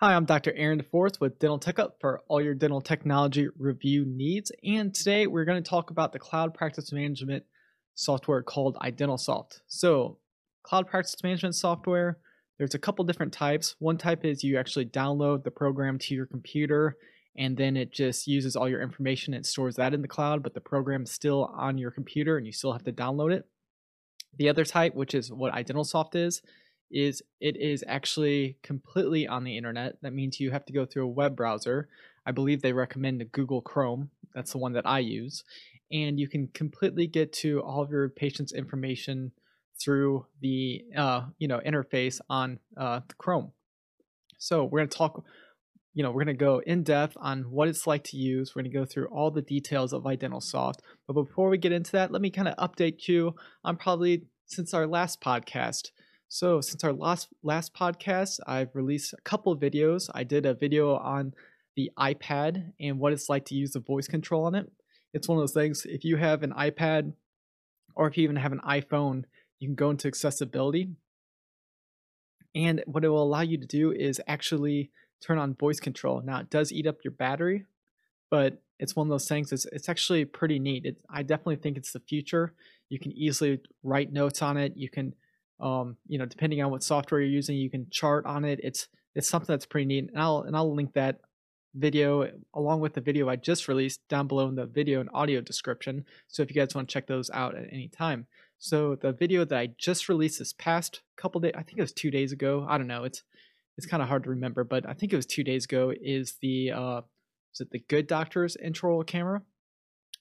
Hi, I'm Dr. Aaron DeForth with Dental Tech Up for all your dental technology review needs. And today we're going to talk about the cloud practice management software called iDentalSoft. So, cloud practice management software, there's a couple different types. One type is you actually download the program to your computer and then it just uses all your information and stores that in the cloud, but the program's still on your computer and you still have to download it. The other type, which is what iDentalSoft is, is it is actually completely on the internet. That means you have to go through a web browser. I believe they recommend Google Chrome. That's the one that I use. And you can completely get to all of your patient's information through the uh, you know interface on uh, Chrome. So we're going to talk, you know, we're going to go in depth on what it's like to use. We're going to go through all the details of iDentalSoft. But before we get into that, let me kind of update you on probably since our last podcast. So since our last last podcast, I've released a couple videos. I did a video on the iPad and what it's like to use the voice control on it. It's one of those things. If you have an iPad, or if you even have an iPhone, you can go into accessibility, and what it will allow you to do is actually turn on voice control. Now it does eat up your battery, but it's one of those things. It's it's actually pretty neat. It, I definitely think it's the future. You can easily write notes on it. You can um, you know, depending on what software you're using, you can chart on it. It's it's something that's pretty neat, and I'll and I'll link that video along with the video I just released down below in the video and audio description. So if you guys want to check those out at any time. So the video that I just released this past couple days, I think it was two days ago. I don't know. It's it's kind of hard to remember, but I think it was two days ago. Is the uh, is it the Good Doctors intraoral camera?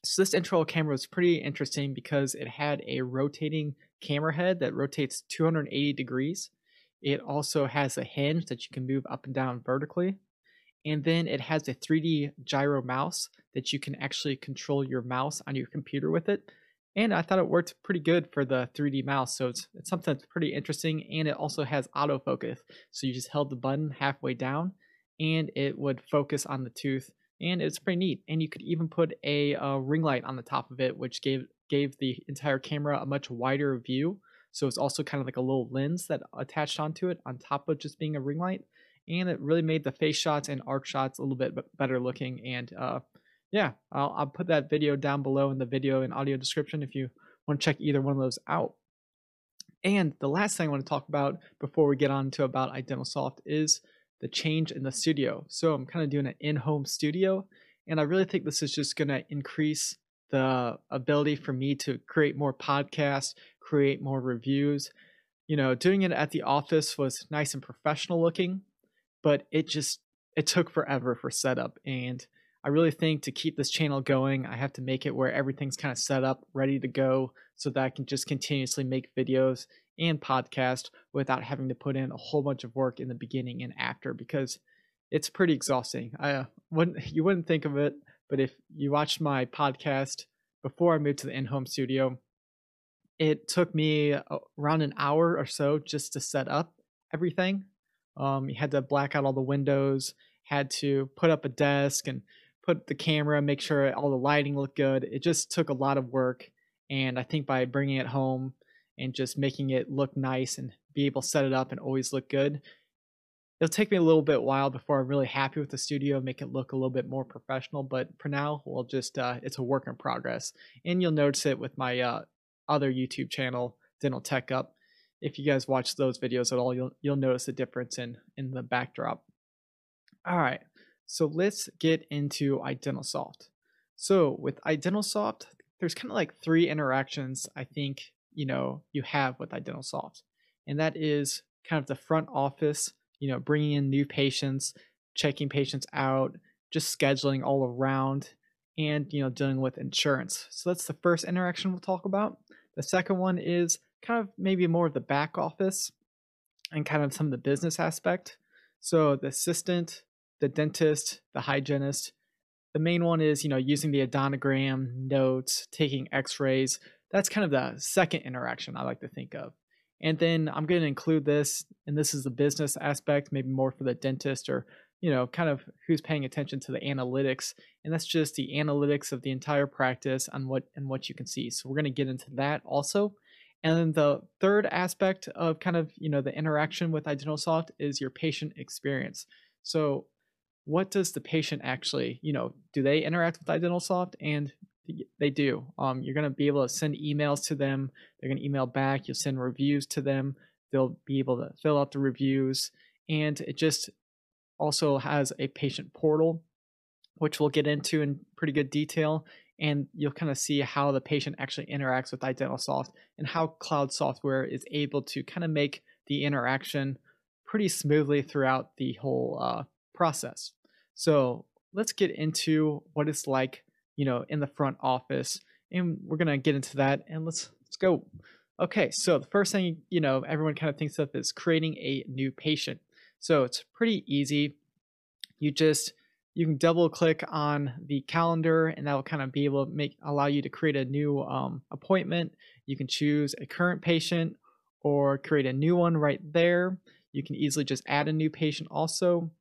So this intraoral camera was pretty interesting because it had a rotating camera head that rotates 280 degrees. It also has a hinge that you can move up and down vertically. And then it has a 3D gyro mouse that you can actually control your mouse on your computer with it. And I thought it worked pretty good for the 3D mouse. So it's, it's something that's pretty interesting. And it also has autofocus. So you just held the button halfway down and it would focus on the tooth. And it's pretty neat. And you could even put a, a ring light on the top of it, which gave gave the entire camera a much wider view. So it's also kind of like a little lens that attached onto it on top of just being a ring light. And it really made the face shots and arc shots a little bit better looking. And uh, yeah, I'll, I'll put that video down below in the video and audio description if you want to check either one of those out. And the last thing I want to talk about before we get on to about iDentalSoft is the change in the studio. So I'm kind of doing an in-home studio, and I really think this is just going to increase the ability for me to create more podcasts, create more reviews. You know, doing it at the office was nice and professional looking, but it just it took forever for setup and I really think to keep this channel going, I have to make it where everything's kind of set up, ready to go, so that I can just continuously make videos and podcast without having to put in a whole bunch of work in the beginning and after because it's pretty exhausting. I uh, wouldn't you wouldn't think of it but if you watched my podcast before I moved to the in home studio, it took me around an hour or so just to set up everything. Um, you had to black out all the windows, had to put up a desk and put the camera, make sure all the lighting looked good. It just took a lot of work. And I think by bringing it home and just making it look nice and be able to set it up and always look good, it'll take me a little bit while before I'm really happy with the studio, make it look a little bit more professional. But for now, we'll just uh, it's a work in progress, and you'll notice it with my uh, other YouTube channel, Dental Tech Up. If you guys watch those videos at all, you'll you'll notice a difference in in the backdrop. All right, so let's get into iDentalSoft. So with iDentalSoft, there's kind of like three interactions I think you know you have with iDentalSoft, and that is kind of the front office you know, bringing in new patients, checking patients out, just scheduling all around, and, you know, dealing with insurance. So that's the first interaction we'll talk about. The second one is kind of maybe more of the back office and kind of some of the business aspect. So the assistant, the dentist, the hygienist. The main one is, you know, using the odontogram, notes, taking x-rays. That's kind of the second interaction I like to think of. And then I'm going to include this, and this is the business aspect, maybe more for the dentist or, you know, kind of who's paying attention to the analytics. And that's just the analytics of the entire practice and what and what you can see. So we're going to get into that also. And then the third aspect of kind of, you know, the interaction with iDentalSoft is your patient experience. So, what does the patient actually, you know, do they interact with iDentalSoft? And they do. Um, you're going to be able to send emails to them. They're going to email back. You'll send reviews to them. They'll be able to fill out the reviews. And it just also has a patient portal, which we'll get into in pretty good detail. And you'll kind of see how the patient actually interacts with iDentalSoft and how cloud software is able to kind of make the interaction pretty smoothly throughout the whole uh, process. So let's get into what it's like, you know, in the front office, and we're gonna get into that. And let's let's go. Okay, so the first thing you know everyone kind of thinks of is creating a new patient. So it's pretty easy. You just you can double click on the calendar and that will kind of be able to make allow you to create a new um, appointment. You can choose a current patient or create a new one right there. You can easily just add a new patient also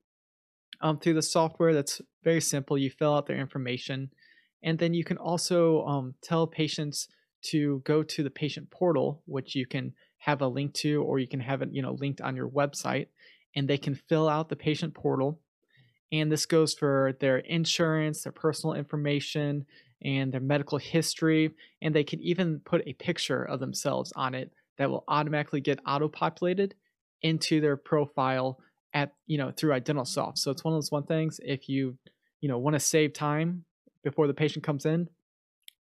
um, through the software. That's very simple. You fill out their information, and then you can also um, tell patients to go to the patient portal, which you can have a link to, or you can have it, you know, linked on your website, and they can fill out the patient portal. And this goes for their insurance, their personal information, and their medical history. And they can even put a picture of themselves on it that will automatically get auto populated into their profile at you know through iDentalSoft. So it's one of those one things if you you know want to save time before the patient comes in,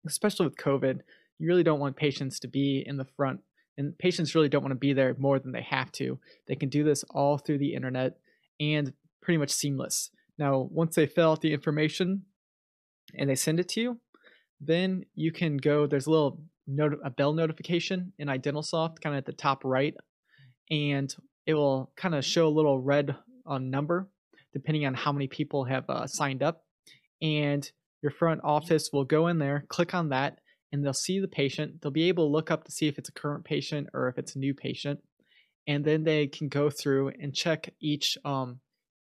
especially with COVID, you really don't want patients to be in the front and patients really don't want to be there more than they have to. They can do this all through the internet and pretty much seamless. Now, once they fill out the information and they send it to you, then you can go. There's a little not- a bell notification in iDentalSoft, kind of at the top right, and it will kind of show a little red uh, number depending on how many people have uh, signed up. And your front office will go in there, click on that, and they'll see the patient. They'll be able to look up to see if it's a current patient or if it's a new patient. And then they can go through and check each, um,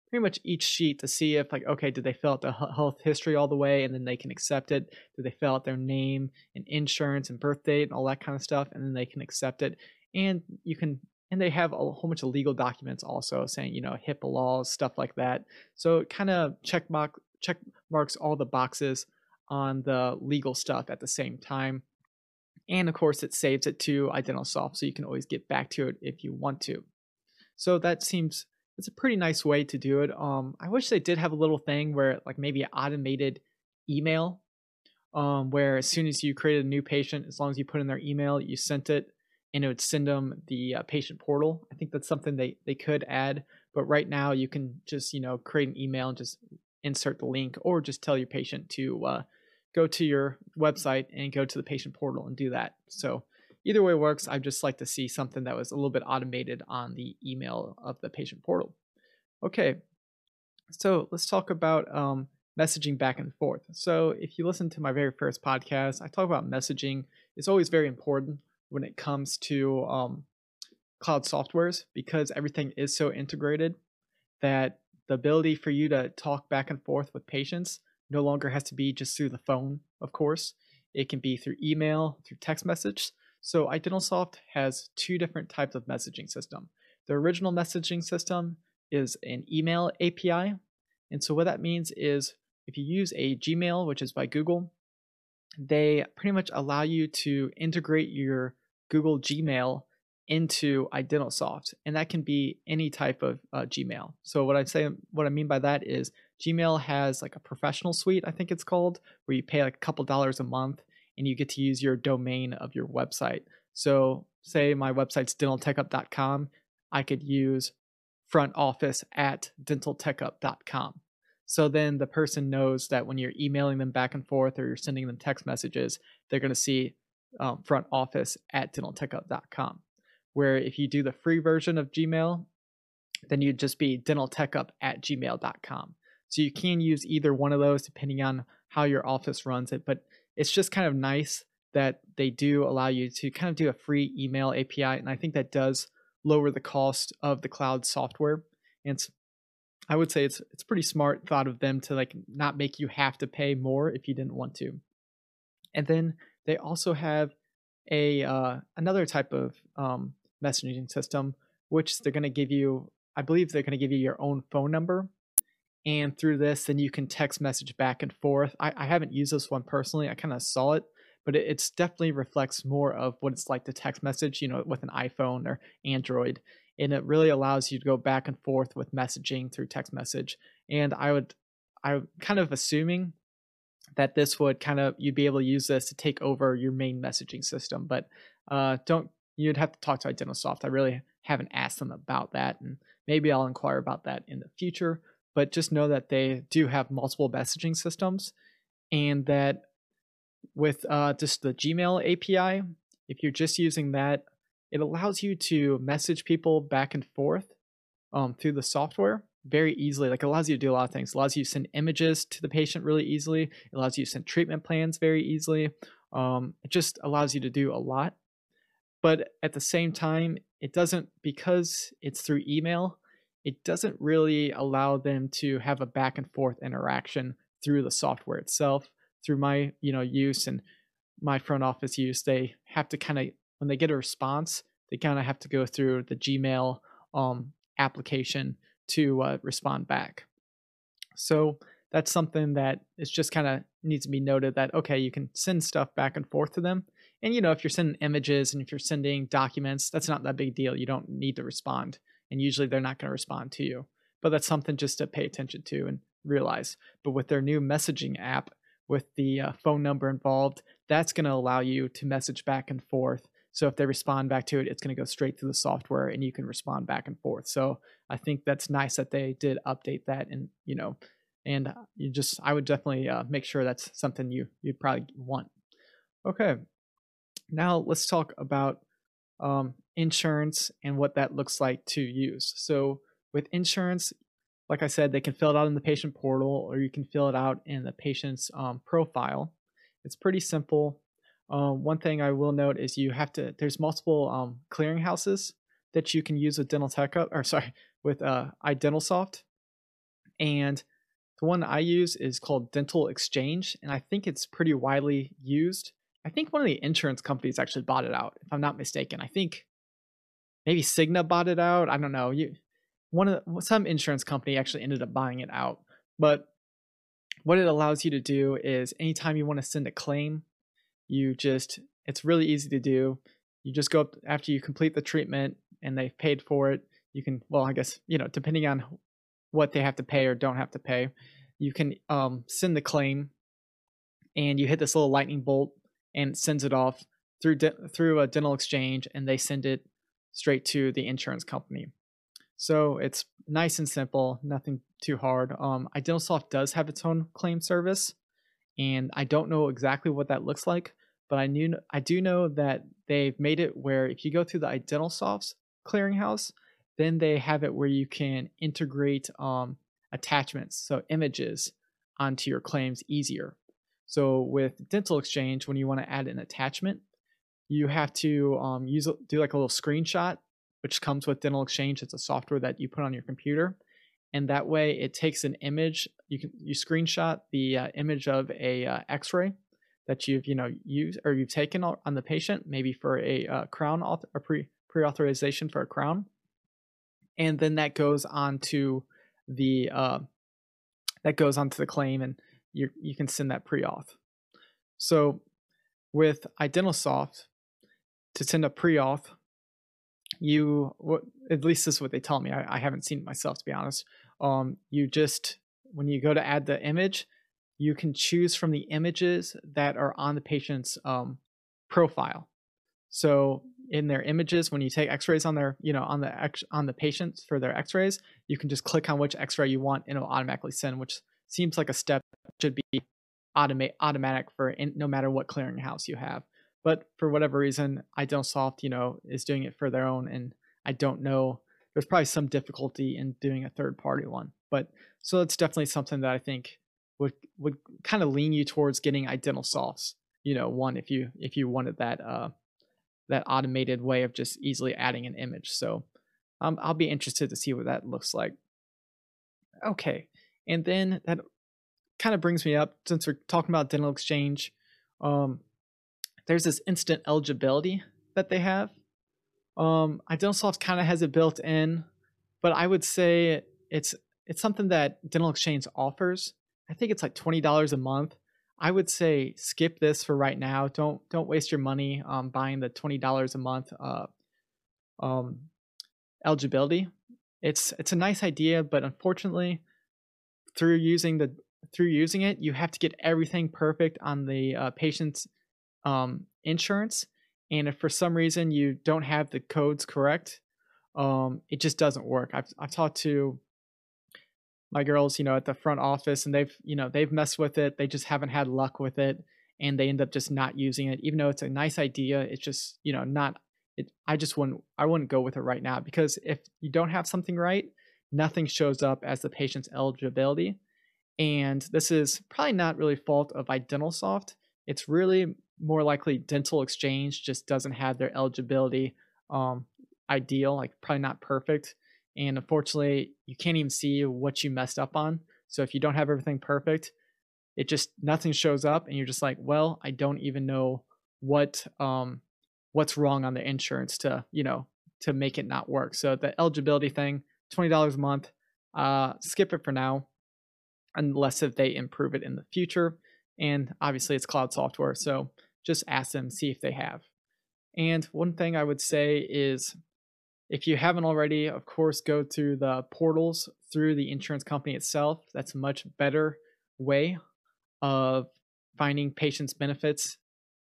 pretty much each sheet to see if, like, okay, did they fill out the health history all the way? And then they can accept it. Did they fill out their name and insurance and birth date and all that kind of stuff? And then they can accept it. And you can and they have a whole bunch of legal documents also saying you know HIPAA laws, stuff like that. So kind of check mark check marks all the boxes on the legal stuff at the same time. And of course, it saves it to iDentalSoft, so you can always get back to it if you want to. So that seems it's a pretty nice way to do it. Um, I wish they did have a little thing where like maybe automated email, um, where as soon as you created a new patient, as long as you put in their email, you sent it and it would send them the uh, patient portal. I think that's something they, they could add, but right now you can just, you know, create an email and just insert the link or just tell your patient to uh, go to your website and go to the patient portal and do that. So either way works. I'd just like to see something that was a little bit automated on the email of the patient portal. Okay, so let's talk about um, messaging back and forth. So if you listen to my very first podcast, I talk about messaging. It's always very important when it comes to um, cloud softwares because everything is so integrated that the ability for you to talk back and forth with patients no longer has to be just through the phone, of course. It can be through email, through text message. So iDentalSoft has two different types of messaging system. The original messaging system is an email API. And so what that means is if you use a Gmail, which is by Google, they pretty much allow you to integrate your Google Gmail into iDentalSoft, and that can be any type of uh, Gmail. So what I say, what I mean by that is Gmail has like a professional suite, I think it's called, where you pay like a couple dollars a month and you get to use your domain of your website. So say my website's dentaltechup.com, I could use front office at dentaltechup.com. So then the person knows that when you're emailing them back and forth or you're sending them text messages, they're going to see um, front office at dentaltechup.com. Where if you do the free version of Gmail, then you'd just be dentaltechup at gmail.com. So you can use either one of those depending on how your office runs it. But it's just kind of nice that they do allow you to kind of do a free email API. And I think that does lower the cost of the cloud software. And I would say it's it's pretty smart thought of them to like not make you have to pay more if you didn't want to. And then they also have a uh, another type of um, messaging system, which they're going to give you. I believe they're going to give you your own phone number And through this, then you can text message back and forth. I, I haven't used this one personally. I kind of saw it, but it it's definitely reflects more of what it's like to text message, you know, with an iPhone or Android. And it really allows you to go back and forth with messaging through text message. And I would, I'm kind of assuming that this would kind of you'd be able to use this to take over your main messaging system. But uh, don't you'd have to talk to iDentalSoft. I really haven't asked them about that, and maybe I'll inquire about that in the future but just know that they do have multiple messaging systems and that with uh, just the Gmail API, if you're just using that, it allows you to message people back and forth um, through the software very easily. Like allows you to do a lot of things. It allows you to send images to the patient really easily. It allows you to send treatment plans very easily. Um, it just allows you to do a lot. But at the same time, it doesn't because it's through email it doesn't really allow them to have a back and forth interaction through the software itself through my you know use and my front office use they have to kind of when they get a response they kind of have to go through the gmail um, application to uh, respond back. So that's something that is just kind of needs to be noted that okay you can send stuff back and forth to them and you know if you're sending images and if you're sending documents that's not that big deal you don't need to respond and usually they're not going to respond to you. But that's something just to pay attention to and realize. But with their new messaging app, with the uh, phone number involved, that's going to allow you to message back and forth. So if they respond back to it, it's going to go straight through the software and you can respond back and forth. So I think that's nice that they did update that and, you know, and you just, I would definitely uh, make sure that's something you, you'd probably want. Okay. Now let's talk about um, insurance and what that looks like to use. So with insurance, like I said, they can fill it out in the patient portal or you can fill it out in the patient's um, profile. It's pretty simple. Um, one thing I will note is you have to, there's multiple um, clearinghouses that you can use with Dental Tech, or sorry, with uh, iDentalSoft. And the one I use is called DentalXChange, and I think it's pretty widely used. I think one of the insurance companies actually bought it out, if I'm not mistaken. I think maybe Cigna bought it out. I don't know. You one of the, some insurance company actually ended up buying it out. But what it allows you to do is anytime you want to send a claim, you just it's really easy to do. You just go up after you complete the treatment and they've paid for it. You can well, I guess, you know, depending on what they have to pay or don't have to pay, you can um, send the claim and you hit this little lightning bolt and sends it off through de- through a DentalXChange and they send it straight to the insurance company. So it's nice and simple, nothing too hard. Um, iDentalSoft does have its own claim service, and I don't know exactly what that looks like, but I knew I do know that they've made it where if you go through the iDentalSoft's clearinghouse, then they have it where you can integrate um, attachments, so images, onto your claims easier. So with DentalXChange, when you want to add an attachment, you have to um, use do like a little screenshot, which comes with DentalXChange. It's a software that you put on your computer, and that way it takes an image. You can you screenshot the uh, image of a uh, X-ray that you've you know used or you've taken on the patient, maybe for a uh, crown or pre pre-authorization for a crown, and then that goes on to the uh, that goes onto the claim and you you can send that pre-auth. So with iDentalSoft, to send a pre-auth, you what at least this is what they tell me. I, I haven't seen it myself to be honest. Um, you just when you go to add the image, you can choose from the images that are on the patient's um, profile. So in their images, when you take X-rays on their, you know, on the X, on the patients for their X-rays, you can just click on which X-ray you want, and it'll automatically send, which seems like a step should be automate automatic for in, no matter what clearinghouse you have. But for whatever reason, iDentalSoft, you know, is doing it for their own, and I don't know. There's probably some difficulty in doing a third party one, but so it's definitely something that I think would would kind of lean you towards getting iDentalSoft's, you know, one if you if you wanted that uh that automated way of just easily adding an image. So um, I'll be interested to see what that looks like. Okay, and then that kind of brings me up since we're talking about DentalXChange. Um, there's this instant eligibility that they have. Um, iDentalSoft kind of has it built in, but I would say it's it's something that DentalXChange offers. I think it's like twenty dollars a month. I would say skip this for right now. Don't don't waste your money um, buying the twenty dollars a month uh, um, eligibility. It's it's a nice idea, but unfortunately, through using the through using it, you have to get everything perfect on the uh, patient's um, insurance. And if for some reason you don't have the codes correct, um, it just doesn't work. I've I've talked to my girls, you know, at the front office, and they've you know they've messed with it. They just haven't had luck with it, and they end up just not using it, even though it's a nice idea. It's just you know not. It, I just wouldn't. I wouldn't go with it right now because if you don't have something right, nothing shows up as the patient's eligibility, and this is probably not really fault of iDentalSoft. It's really more likely DentalXChange just doesn't have their eligibility um, ideal, like probably not perfect. And unfortunately, you can't even see what you messed up on. So if you don't have everything perfect, it just nothing shows up, and you're just like, well, I don't even know what um, what's wrong on the insurance to you know to make it not work. So the eligibility thing, twenty dollars a month, uh, skip it for now, unless if they improve it in the future. And obviously, it's cloud software, so just ask them, see if they have. And one thing I would say is if you haven't already, of course, go to the portals through the insurance company itself. That's a much better way of finding patients' benefits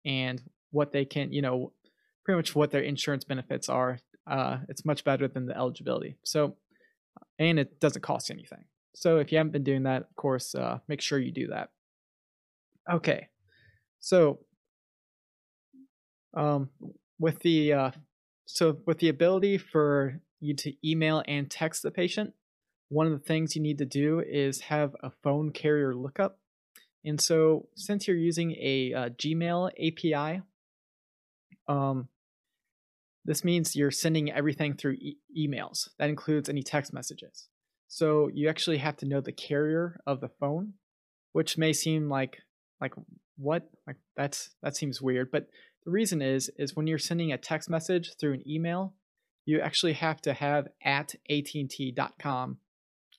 and what they can, you know, pretty much what their insurance benefits are. Uh, it's much better than the eligibility. So, and it doesn't cost anything. So if you haven't been doing that, of course, uh, make sure you do that. Okay, so um, with the uh, so with the ability for you to email and text the patient, one of the things you need to do is have a phone carrier lookup. And so since you're using a, uh, Gmail API, um, this means you're sending everything through e- emails. That includes any text messages. So you actually have to know the carrier of the phone, which may seem like like what like that's that seems weird, but the reason is is when you're sending a text message through an email, you actually have to have at att.com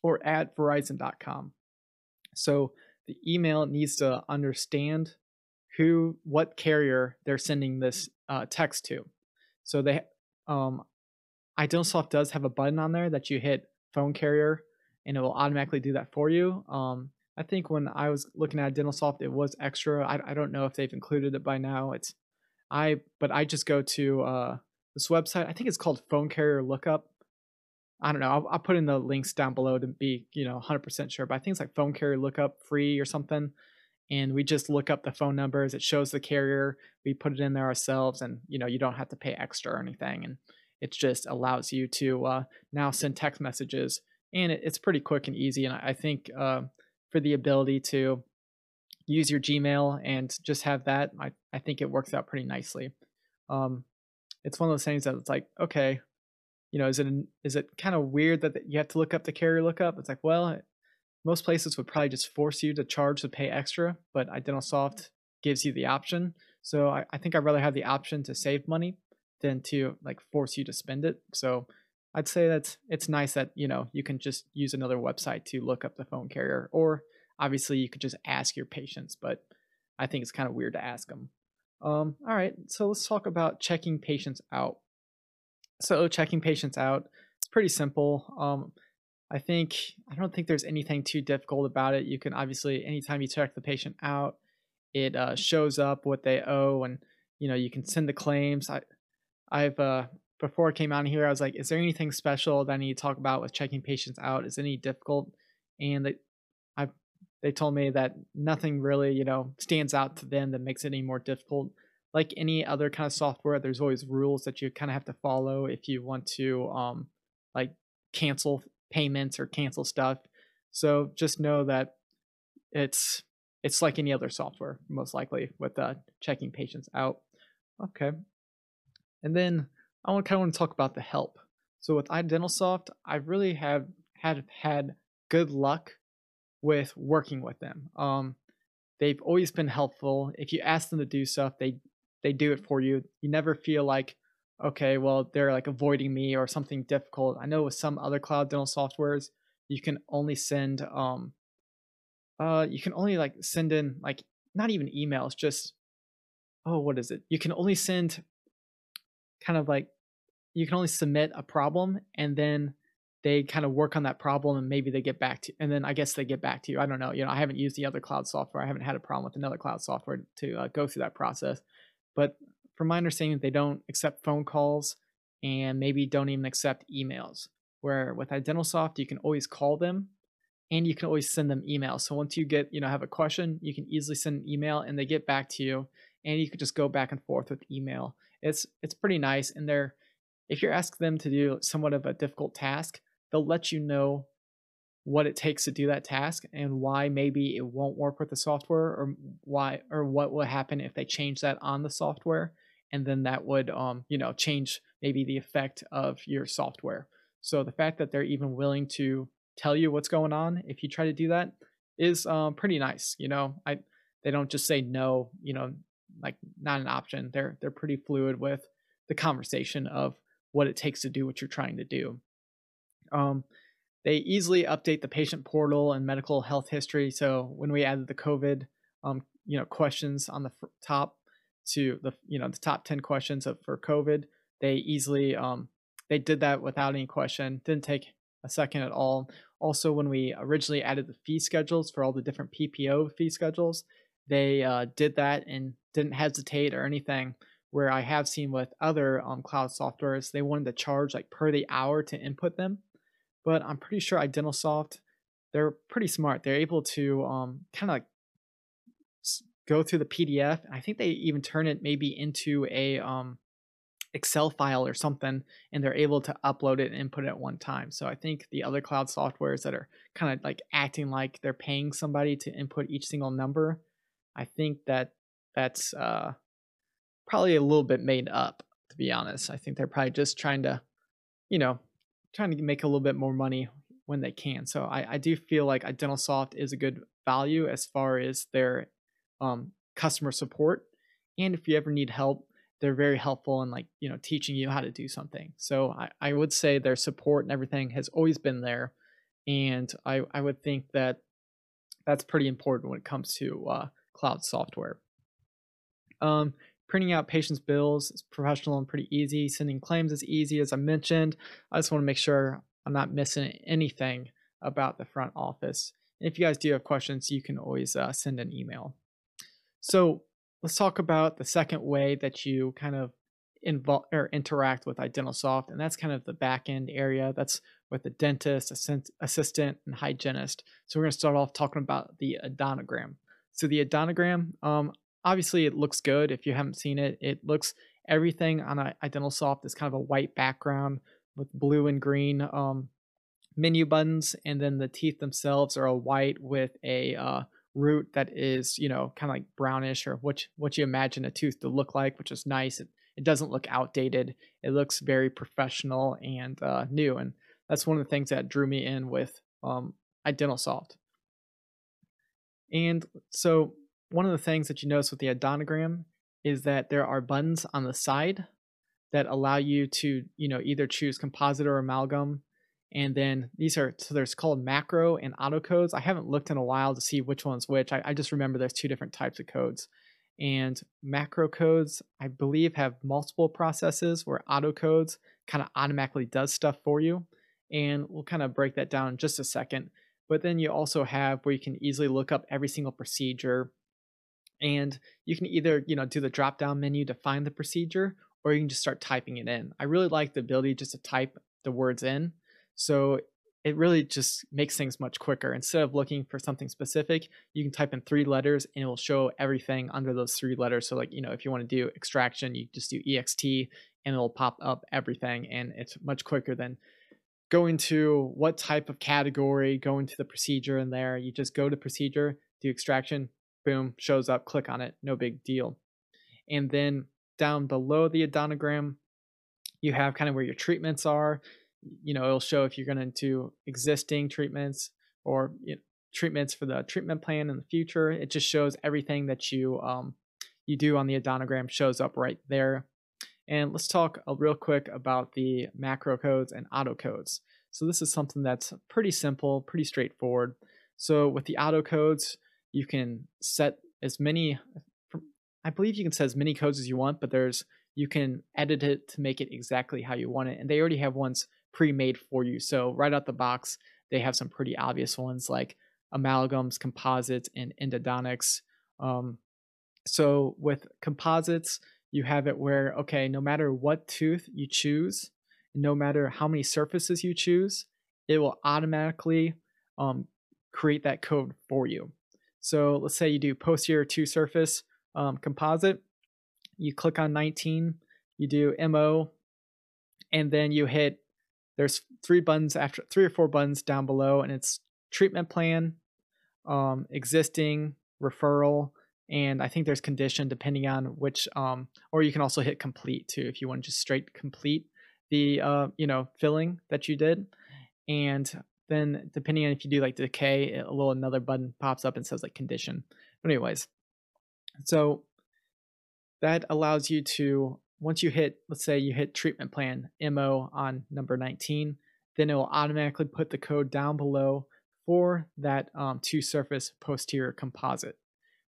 or at verizon.com. So the email needs to understand who what carrier they're sending this uh, text to. So they um iDentalSoft does have a button on there that you hit phone carrier and it will automatically do that for you. Um, I think when I was looking at iDentalSoft, it was extra. I, I don't know if they've included it by now. It's I but I just go to uh, this website. I think it's called Phone Carrier Lookup. I don't know. I'll, I'll put in the links down below to be you know 100% sure. But I think it's like Phone Carrier Lookup free or something. And we just look up the phone numbers. It shows the carrier. We put it in there ourselves, and you know you don't have to pay extra or anything. And it just allows you to uh, now send text messages, and it, it's pretty quick and easy. And I think uh, for the ability to use your Gmail and just have that, I, I think it works out pretty nicely. Um, it's one of those things that it's like, okay, you know, is it is it kind of weird that you have to look up the carrier lookup? It's like, well, most places would probably just force you to charge to pay extra, but iDentalSoft gives you the option. So I, I think I'd rather have the option to save money than to like force you to spend it. So I'd say that it's nice that you know you can just use another website to look up the phone carrier, or Obviously, you could just ask your patients, but I think it's kind of weird to ask them. Um, all right, so let's talk about checking patients out. So checking patients out, it's pretty simple. Um, I think I don't think there's anything too difficult about it. You can obviously anytime you check the patient out, it uh, shows up what they owe, and you know you can send the claims. I, I've uh, before I came out here, I was like, is there anything special that I need to talk about with checking patients out? Is any difficult? And they, I've they told me that nothing really, you know, stands out to them that makes it any more difficult. Like any other kind of software, there's always rules that you kind of have to follow if you want to, um, like cancel payments or cancel stuff. So just know that it's it's like any other software, most likely, with uh, checking patients out. Okay, and then I want kind of want to talk about the help. So with iDentalSoft, I really have had had good luck with working with them. Um, they've always been helpful. If you ask them to do stuff, they they do it for you. You never feel like, okay, well they're like avoiding me or something difficult. I know with some other cloud dental softwares, you can only send um uh you can only like send in like not even emails, just oh what is it? You can only send kind of like you can only submit a problem and then they kind of work on that problem and maybe they get back to and then i guess they get back to you i don't know you know i haven't used the other cloud software i haven't had a problem with another cloud software to uh, go through that process but from my understanding they don't accept phone calls and maybe don't even accept emails where with identalsoft you can always call them and you can always send them emails so once you get you know have a question you can easily send an email and they get back to you and you could just go back and forth with email. It's it's pretty nice and they're if you're asking them to do somewhat of a difficult task they'll let you know what it takes to do that task and why maybe it won't work with the software or why or what will happen if they change that on the software and then that would um you know change maybe the effect of your software. So the fact that they're even willing to tell you what's going on if you try to do that is um, pretty nice you know? I they don't just say no you know like not an option. They're they're pretty fluid with the conversation of what it takes to do what you're trying to do. Um, they easily update the patient portal and medical health history. So when we added the COVID, um, you know, questions on the top to the you know the top ten questions of, for COVID, they easily um, they did that without any question. Didn't take a second at all. Also, when we originally added the fee schedules for all the different PPO fee schedules, they uh, did that and didn't hesitate or anything. Where I have seen with other um, cloud softwares, they wanted to charge like per the hour to input them but I'm pretty sure Identalsoft, they're pretty smart. They're able to um, kind of like go through the PDF. I think they even turn it maybe into a um, Excel file or something, and they're able to upload it and input it at one time. So I think the other cloud softwares that are kind of like acting like they're paying somebody to input each single number, I think that that's uh, probably a little bit made up. To be honest, I think they're probably just trying to, you know, trying to make a little bit more money when they can. So I, I do feel like Identalsoft is a good value as far as their um, customer support. And if you ever need help, they're very helpful in like, you know, teaching you how to do something. So I, I would say their support and everything has always been there. And I, I would think that that's pretty important when it comes to uh, cloud software. Um, Printing out patients' bills is professional and pretty easy. Sending claims is easy, as I mentioned. I just want to make sure I'm not missing anything about the front office. And if you guys do have questions, you can always uh, send an email. So let's talk about the second way that you kind of involve or interact with Identalsoft, and that's kind of the back end area. That's with the dentist, assistant, and hygienist. So we're going to start off talking about the Odontogram. So the Odontogram, um, obviously it looks good if you haven't seen it it looks everything on a Identalsoft is kind of a white background with blue and green um, menu buttons and then the teeth themselves are a white with a uh, root that is you know kind of like brownish or what what you imagine a tooth to look like which is nice it, it doesn't look outdated it looks very professional and uh, new and that's one of the things that drew me in with um, Identalsoft and so one of the things that you notice with the odontogram is that there are buttons on the side that allow you to, you know, either choose composite or amalgam. And then these are, so there's called macro and auto codes. I haven't looked in a while to see which one's which. I, I just remember there's two different types of codes. And macro codes, I believe, have multiple processes where auto codes kind of automatically does stuff for you. And we'll kind of break that down in just a second. But then you also have where you can easily look up every single procedure and you can either you know do the drop down menu to find the procedure or you can just start typing it in i really like the ability just to type the words in so it really just makes things much quicker instead of looking for something specific you can type in three letters and it will show everything under those three letters so like you know if you want to do extraction you just do ext and it'll pop up everything and it's much quicker than going to what type of category going to the procedure in there you just go to procedure do extraction boom, shows up, click on it, no big deal. And then down below the odontogram, you have kind of where your treatments are. You know, it'll show if you're going to do existing treatments or you know, treatments for the treatment plan in the future. It just shows everything that you um, you do on the odontogram shows up right there. And let's talk a real quick about the macro codes and auto codes. So this is something that's pretty simple, pretty straightforward. So with the auto codes, you can set as many, I believe you can set as many codes as you want, but there's, you can edit it to make it exactly how you want it. And they already have ones pre-made for you. So right out the box, they have some pretty obvious ones like amalgams, composites, and endodontics. Um, so with composites, you have it where, okay, no matter what tooth you choose, no matter how many surfaces you choose, it will automatically um, create that code for you. So let's say you do posterior two surface um, composite, you click on 19, you do MO, and then you hit, there's three buttons after, three or four buttons down below, and it's treatment plan, um, existing, referral, and I think there's condition depending on which, um, or you can also hit complete too if you want to just straight complete the, uh, you know, filling that you did. And then depending on if you do like decay, a little another button pops up and says like condition. But anyways, so that allows you to once you hit, let's say you hit treatment plan MO on number 19, then it will automatically put the code down below for that um, two surface posterior composite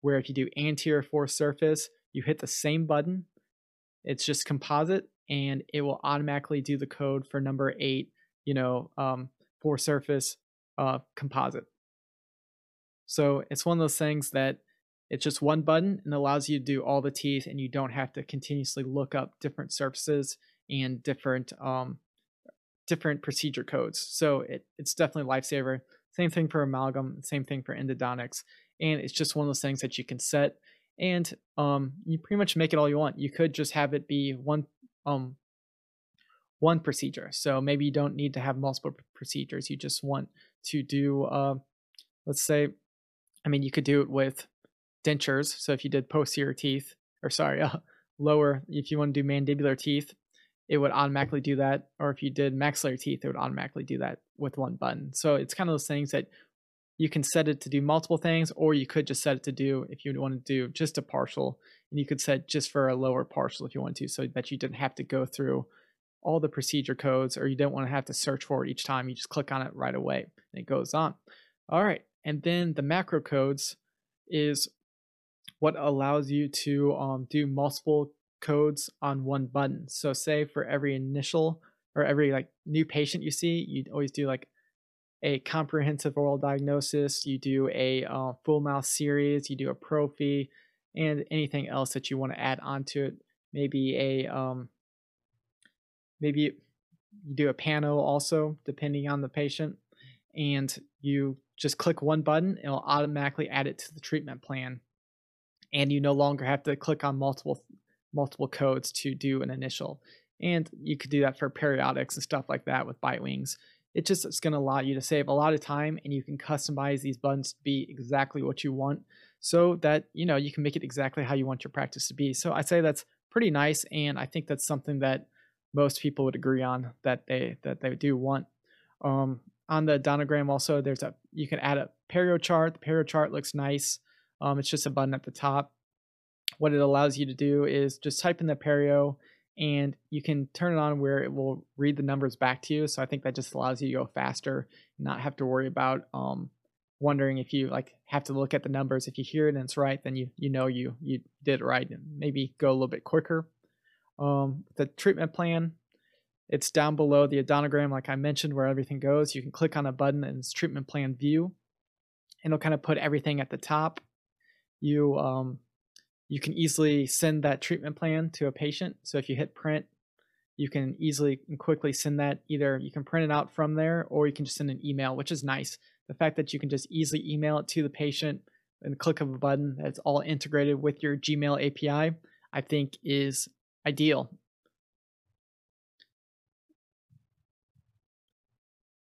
where if you do anterior four surface, you hit the same button. It's just composite and it will automatically do the code for number eight, you know, um, four surface uh, composite. So it's one of those things that it's just one button and allows you to do all the teeth and you don't have to continuously look up different surfaces and different um, different procedure codes. So it, it's definitely lifesaver. Same thing for amalgam, same thing for endodontics and it's just one of those things that you can set and um, you pretty much make it all you want. You could just have it be one um, one procedure. So maybe you don't need to have multiple procedures. You just want to do, uh, let's say, I mean, you could do it with dentures. So if you did posterior teeth, or sorry, uh, lower, if you want to do mandibular teeth, it would automatically do that. Or if you did maxillary teeth, it would automatically do that with one button. So it's kind of those things that you can set it to do multiple things, or you could just set it to do if you want to do just a partial, and you could set just for a lower partial if you want to, so that you didn't have to go through all the procedure codes, or you don't want to have to search for it each time. You just click on it right away, and it goes on. All right, and then the macro codes is what allows you to um, do multiple codes on one button. So say for every initial or every like new patient you see, you'd always do like a comprehensive oral diagnosis, you do a uh, full mouth series, you do a prophy, and anything else that you want to add onto it. Maybe a um, maybe you do a pano also, depending on the patient, and you just click one button, it'll automatically add it to the treatment plan, and you no longer have to click on multiple multiple codes to do an initial. And you could do that for periodics and stuff like that with bite wings. It just it's going to allow you to save a lot of time and you can customize these buttons to be exactly what you want. So that you know you can make it exactly how you want your practice to be. So i say that's pretty nice and i think that's something that most people would agree on that they that they do want. Um, on the odontogram also there's a you can add a perio chart. The perio chart looks nice um, it's just a button at the top what it allows you to do is just type in the perio and you can turn it on where it will read the numbers back to you. So I think that just allows you to go faster, not have to worry about um, wondering if you like have to look at the numbers. If you hear it and it's right, then you you know you you did it right, and maybe go a little bit quicker. Um, the treatment plan, it's down below the odontogram, like I mentioned, where everything goes. You can click on a button and it's treatment plan view, and it'll kind of put everything at the top. You um, you can easily send that treatment plan to a patient. So if you hit print, you can easily and quickly send that either you can print it out from there or you can just send an email, which is nice. The fact that you can just easily email it to the patient and the click of a button that's all integrated with your Gmail API, I think is ideal.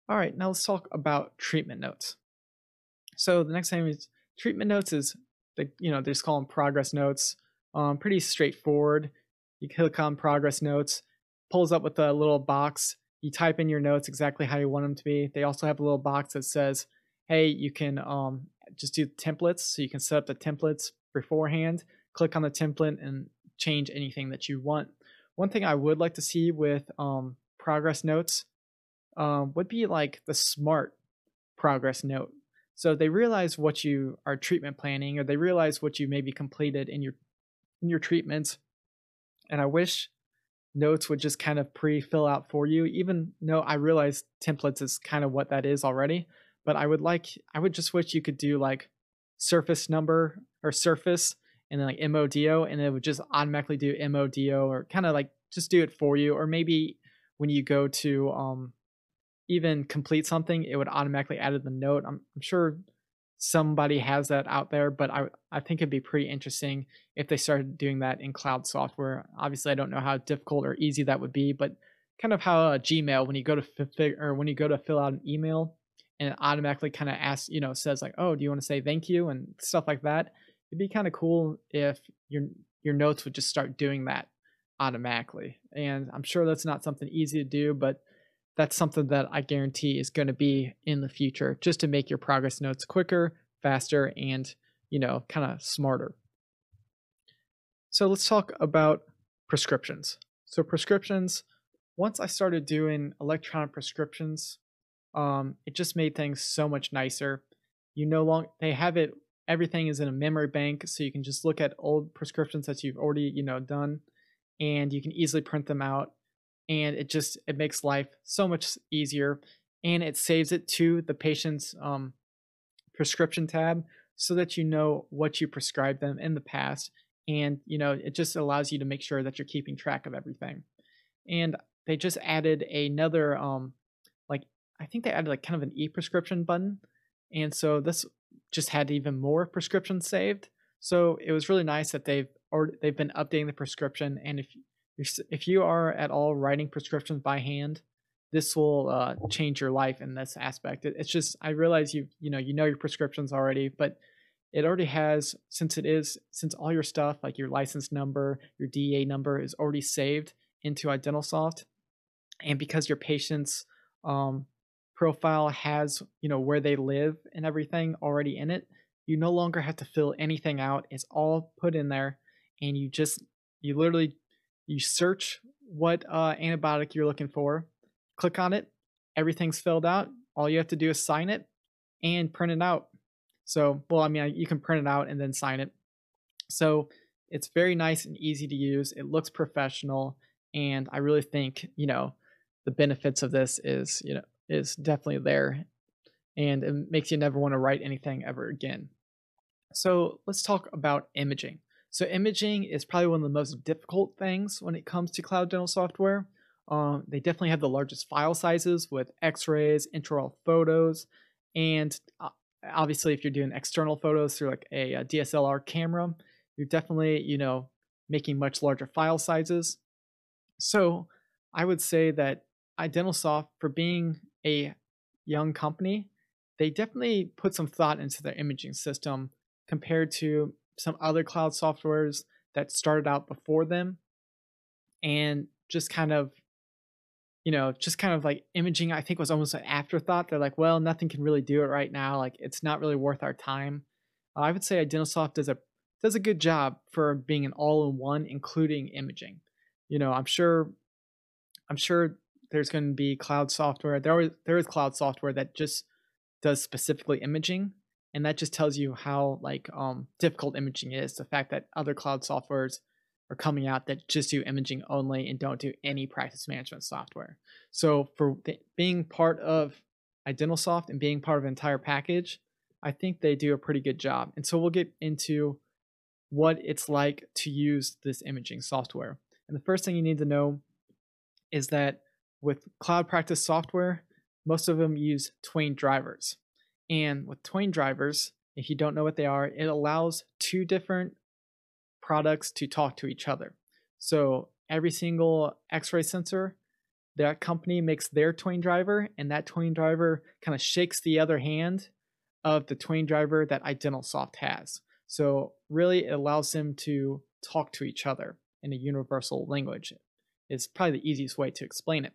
All right, now let's talk about treatment notes. So the next thing is treatment notes is you know they just call them progress notes. Um, pretty straightforward. You click on progress notes, pulls up with a little box. You type in your notes exactly how you want them to be. They also have a little box that says, "Hey, you can um, just do templates, so you can set up the templates beforehand. Click on the template and change anything that you want." One thing I would like to see with um, progress notes um, would be like the smart progress note. So they realize what you are treatment planning, or they realize what you maybe completed in your in your treatments. And I wish notes would just kind of pre-fill out for you. Even though I realize templates is kind of what that is already, but I would like I would just wish you could do like surface number or surface and then like MODO and it would just automatically do MODO or kind of like just do it for you. Or maybe when you go to um even complete something, it would automatically add the note. I'm, I'm sure somebody has that out there, but I I think it'd be pretty interesting if they started doing that in cloud software. Obviously, I don't know how difficult or easy that would be, but kind of how a Gmail when you go to or when you go to fill out an email and it automatically kind of asks, you know, says like, "Oh, do you want to say thank you?" and stuff like that. It'd be kind of cool if your your notes would just start doing that automatically. And I'm sure that's not something easy to do, but that's something that I guarantee is going to be in the future just to make your progress notes quicker, faster, and, you know, kind of smarter. So let's talk about prescriptions. So, prescriptions, once I started doing electronic prescriptions, um, it just made things so much nicer. You no longer, they have it, everything is in a memory bank, so you can just look at old prescriptions that you've already, you know, done, and you can easily print them out and it just it makes life so much easier and it saves it to the patient's um, prescription tab so that you know what you prescribed them in the past and you know it just allows you to make sure that you're keeping track of everything. And they just added another um like i think they added like kind of an e-prescription button and so this just had even more prescriptions saved. So it was really nice that they've or they've been updating the prescription and if if you are at all writing prescriptions by hand, this will uh, change your life in this aspect. It, it's just I realize you you know you know your prescriptions already, but it already has since it is since all your stuff like your license number, your DEA number is already saved into iDentalSoft, and because your patient's um, profile has you know where they live and everything already in it, you no longer have to fill anything out. It's all put in there, and you just you literally you search what uh, antibiotic you're looking for, click on it, everything's filled out. All you have to do is sign it and print it out. So, well, I mean, you can print it out and then sign it. So, it's very nice and easy to use. It looks professional, and I really think you know the benefits of this is you know is definitely there, and it makes you never want to write anything ever again. So let's talk about imaging. So imaging is probably one of the most difficult things when it comes to cloud dental software. Um, they definitely have the largest file sizes with X-rays, intraoral photos, and uh, obviously, if you're doing external photos through like a, a DSLR camera, you're definitely you know making much larger file sizes. So I would say that iDentalSoft, for being a young company, they definitely put some thought into their imaging system compared to some other cloud softwares that started out before them and just kind of you know just kind of like imaging i think was almost an afterthought. They're like well nothing can really do it right now like it's not really worth our time. Uh, i would say iDentalSoft does a does a good job for being an all-in-one including imaging. You know i'm sure i'm sure there's going to be cloud software there, are, there is cloud software that just does specifically imaging and that just tells you how like um, difficult imaging is. The fact that other cloud softwares are coming out that just do imaging only and don't do any practice management software. So for being part of iDentalSoft and being part of an entire package i think they do a pretty good job. And so we'll get into what it's like to use this imaging software. And the first thing you need to know is that with cloud practice software most of them use twain drivers and with Twain drivers, if you don't know what they are, it allows two different products to talk to each other. So every single X-ray sensor, that company makes their Twain driver, and that Twain driver kind of shakes the other hand of the Twain driver that iDentalSoft has. So really, it allows them to talk to each other in a universal language. It's probably the easiest way to explain it.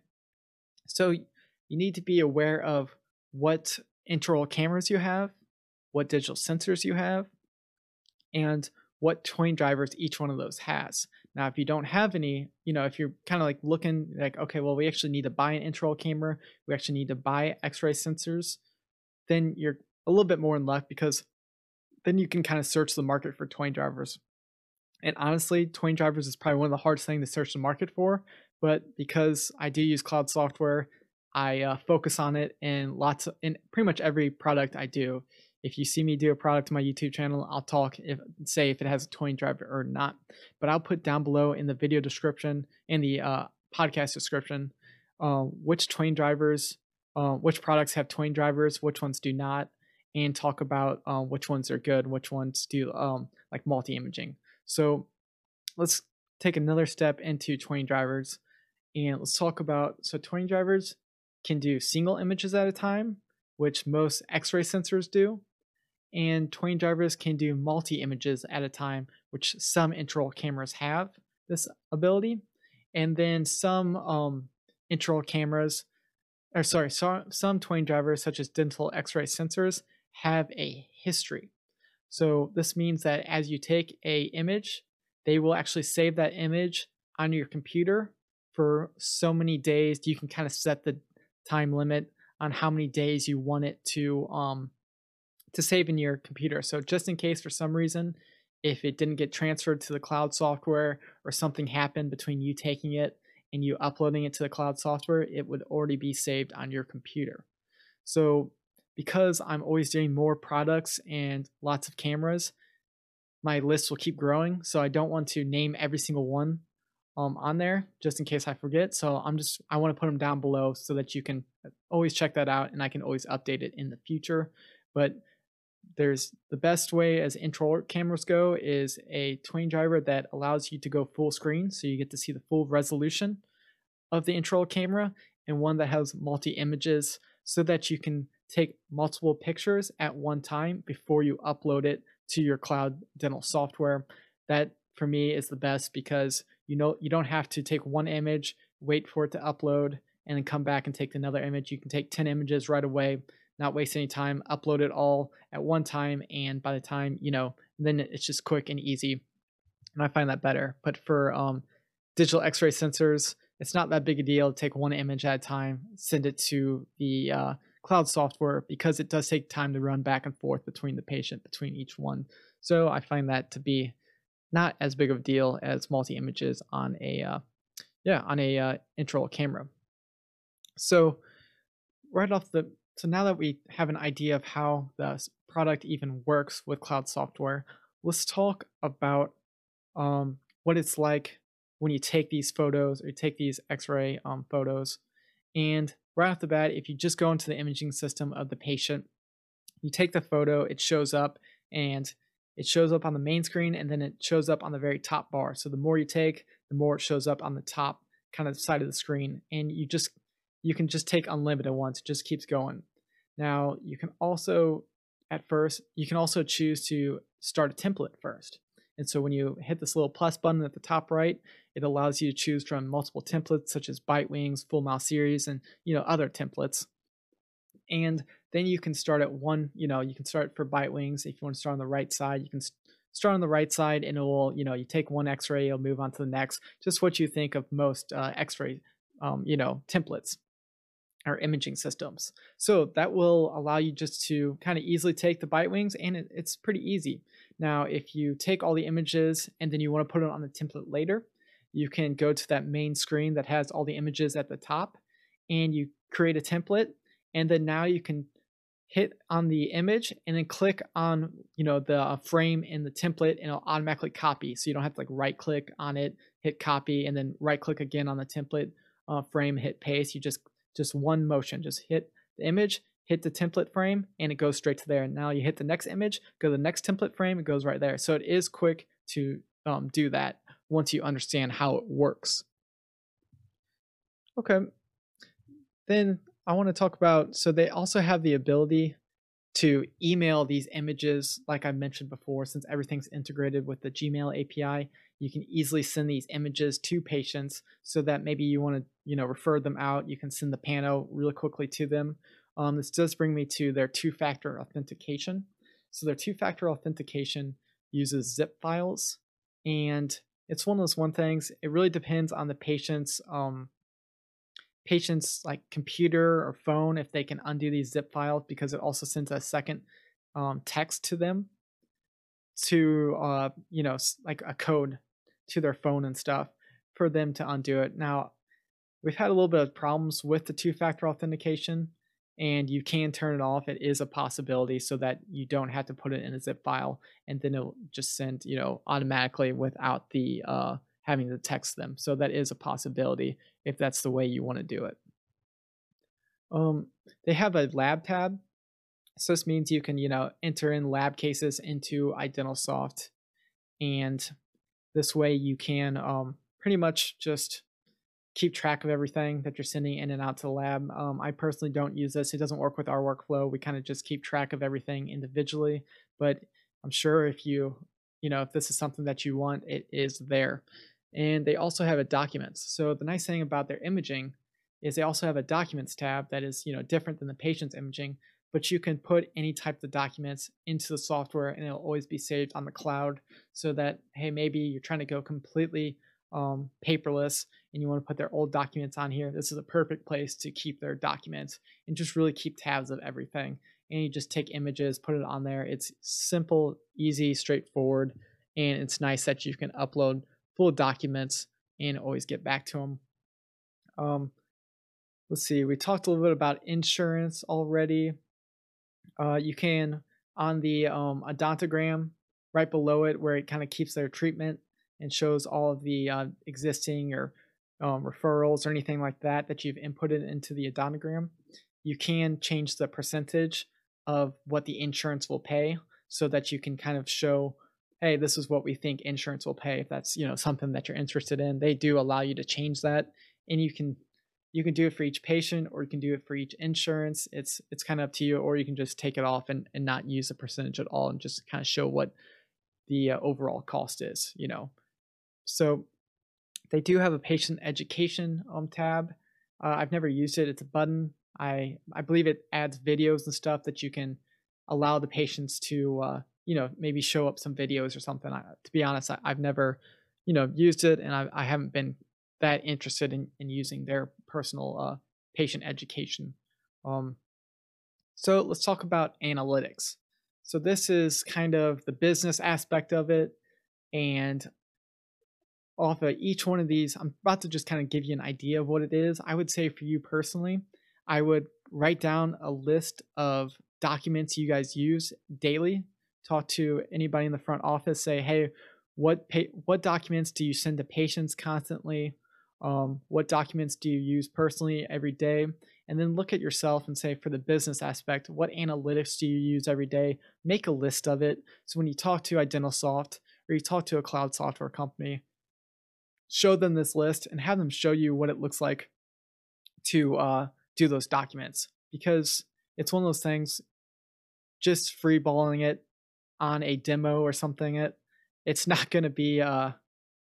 So you need to be aware of what intraoral cameras you have, what digital sensors you have, and what Twain drivers each one of those has. Now, if you don't have any, you know, if you're kind of like looking like, okay, well, we actually need to buy an intraoral camera, we actually need to buy X-ray sensors, then you're a little bit more in luck because then you can kind of search the market for Twain drivers. And honestly, Twain drivers is probably one of the hardest things to search the market for. But because I do use cloud software, I uh, focus on it in lots of, in pretty much every product I do. If you see me do a product on my YouTube channel, I'll talk if say if it has a Twain driver or not. But I'll put down below in the video description in the uh, podcast description uh, which Twain drivers, uh, which products have Twain drivers, which ones do not, and talk about uh, which ones are good, which ones do um, like multi imaging. So let's take another step into Twain drivers and let's talk about so Twain drivers can do single images at a time, which most X-ray sensors do, and Twain drivers can do multi images at a time, which some intraoral cameras have this ability, and then some um, intraoral cameras, or sorry, so, some Twain drivers such as dental X-ray sensors have a history. So this means that as you take a image, they will actually save that image on your computer for so many days. You can kind of set the time limit on how many days you want it to um to save in your computer. So just in case for some reason if it didn't get transferred to the cloud software or something happened between you taking it and you uploading it to the cloud software, it would already be saved on your computer. So because I'm always doing more products and lots of cameras, my list will keep growing. So I don't want to name every single one um, on there just in case I forget. So I'm just, I want to put them down below so that you can always check that out and I can always update it in the future. But there's the best way as intro cameras go is a Twain driver that allows you to go full screen. So you get to see the full resolution of the intro camera and one that has multi images so that you can take multiple pictures at one time before you upload it to your cloud dental software. That for me is the best because you know you don't have to take one image, wait for it to upload, and then come back and take another image. You can take 10 images right away, not waste any time, upload it all at one time, and by the time, you know, then it's just quick and easy. And I find that better. But for um, digital x ray sensors, it's not that big a deal to take one image at a time, send it to the uh, cloud software because it does take time to run back and forth between the patient between each one. So I find that to be not as big of a deal as multi images on a uh, yeah on a uh, intraoral camera. So right off the so now that we have an idea of how the product even works with cloud software, let's talk about um, what it's like when you take these photos or you take these X-ray um, photos and right off the bat, if you just go into the imaging system of the patient, you take the photo, it shows up and it shows up on the main screen and then it shows up on the very top bar. So the more you take, the more it shows up on the top kind of side of the screen. And you just you can just take unlimited ones. It just keeps going. Now you can also at first you can also choose to start a template first. And so when you hit this little plus button at the top right, it allows you to choose from multiple templates such as Bitewings, Full Mouth Series, and you know other templates. And then you can start at one, you know, you can start for bite wings. If you want to start on the right side, you can start on the right side and it will, you know, you take one x-ray, you'll move on to the next. Just what you think of most uh, x-ray, um, you know, templates or imaging systems. So that will allow you just to kind of easily take the bite wings and it, it's pretty easy. Now, if you take all the images and then you want to put it on the template later, you can go to that main screen that has all the images at the top and you create a template. And then now you can hit on the image and then click on you know the uh, frame in the template and it'll automatically copy so you don't have to like right click on it hit copy and then right click again on the template uh, frame hit paste you just just one motion just hit the image hit the template frame and it goes straight to there. And now you hit the next image, go to the next template frame, it goes right there. So it is quick to um, do that once you understand how it works. Okay. Then I want to talk about so they also have the ability to email these images like I mentioned before since everything's integrated with the Gmail API you can easily send these images to patients so that maybe you want to you know refer them out you can send the pano really quickly to them um, this does bring me to their two-factor authentication. So their two-factor authentication uses zip files and it's one of those one things. It really depends on the patient's um, patient's like computer or phone if they can undo these zip files because it also sends a second um, text to them to uh, you know like a code to their phone and stuff for them to undo it. Now we've had a little bit of problems with the two-factor authentication and you can turn it off. It is a possibility so that you don't have to put it in a zip file and then it'll just send, you know, automatically without the uh, having to text them. So that is a possibility if that's the way you want to do it. Um, they have a lab tab. So this means you can, you know, enter in lab cases into iDentalSoft and this way you can um, pretty much just keep track of everything that you're sending in and out to the lab. Um, I personally don't use this. It doesn't work with our workflow. We kind of just keep track of everything individually, but I'm sure if you, you know, if this is something that you want, it is there. And they also have a documents. So the nice thing about their imaging is they also have a documents tab that is, you know, different than the patient's imaging, but you can put any type of documents into the software and it'll always be saved on the cloud so that, hey, maybe you're trying to go completely um, paperless and you want to put their old documents on here, this is a perfect place to keep their documents and just really keep tabs of everything. And you just take images, put it on there. It's simple, easy, straightforward, and it's nice that you can upload full documents and always get back to them. Um, let's see, we talked a little bit about insurance already. Uh, you can, on the um, odontogram, right below it, where it kind of keeps their treatment and shows all of the uh, existing or um, referrals or anything like that that you've inputted into the odontogram, you can change the percentage of what the insurance will pay so that you can kind of show hey this is what we think insurance will pay if that's you know something that you're interested in they do allow you to change that and you can you can do it for each patient or you can do it for each insurance it's it's kind of up to you or you can just take it off and, and not use a percentage at all and just kind of show what the uh, overall cost is you know so they do have a patient education um, tab. Uh, I've never used it. It's a button. I I believe it adds videos and stuff that you can allow the patients to uh, you know maybe show up some videos or something. I, to be honest, I, have never you know used it, and I, I haven't been that interested in, in using their personal uh, patient education. Um, so let's talk about analytics. So this is kind of the business aspect of it, and off of each one of these, I'm about to just kind of give you an idea of what it is. I would say for you personally, I would write down a list of documents you guys use daily. Talk to anybody in the front office. Say, hey, what pa- what documents do you send to patients constantly? Um, what documents do you use personally every day? And then look at yourself and say, for the business aspect, what analytics do you use every day? Make a list of it. So when you talk to iDentalSoft or you talk to a cloud software company, show them this list and have them show you what it looks like to uh, do those documents because it's one of those things just freeballing it on a demo or something it it's not going to be uh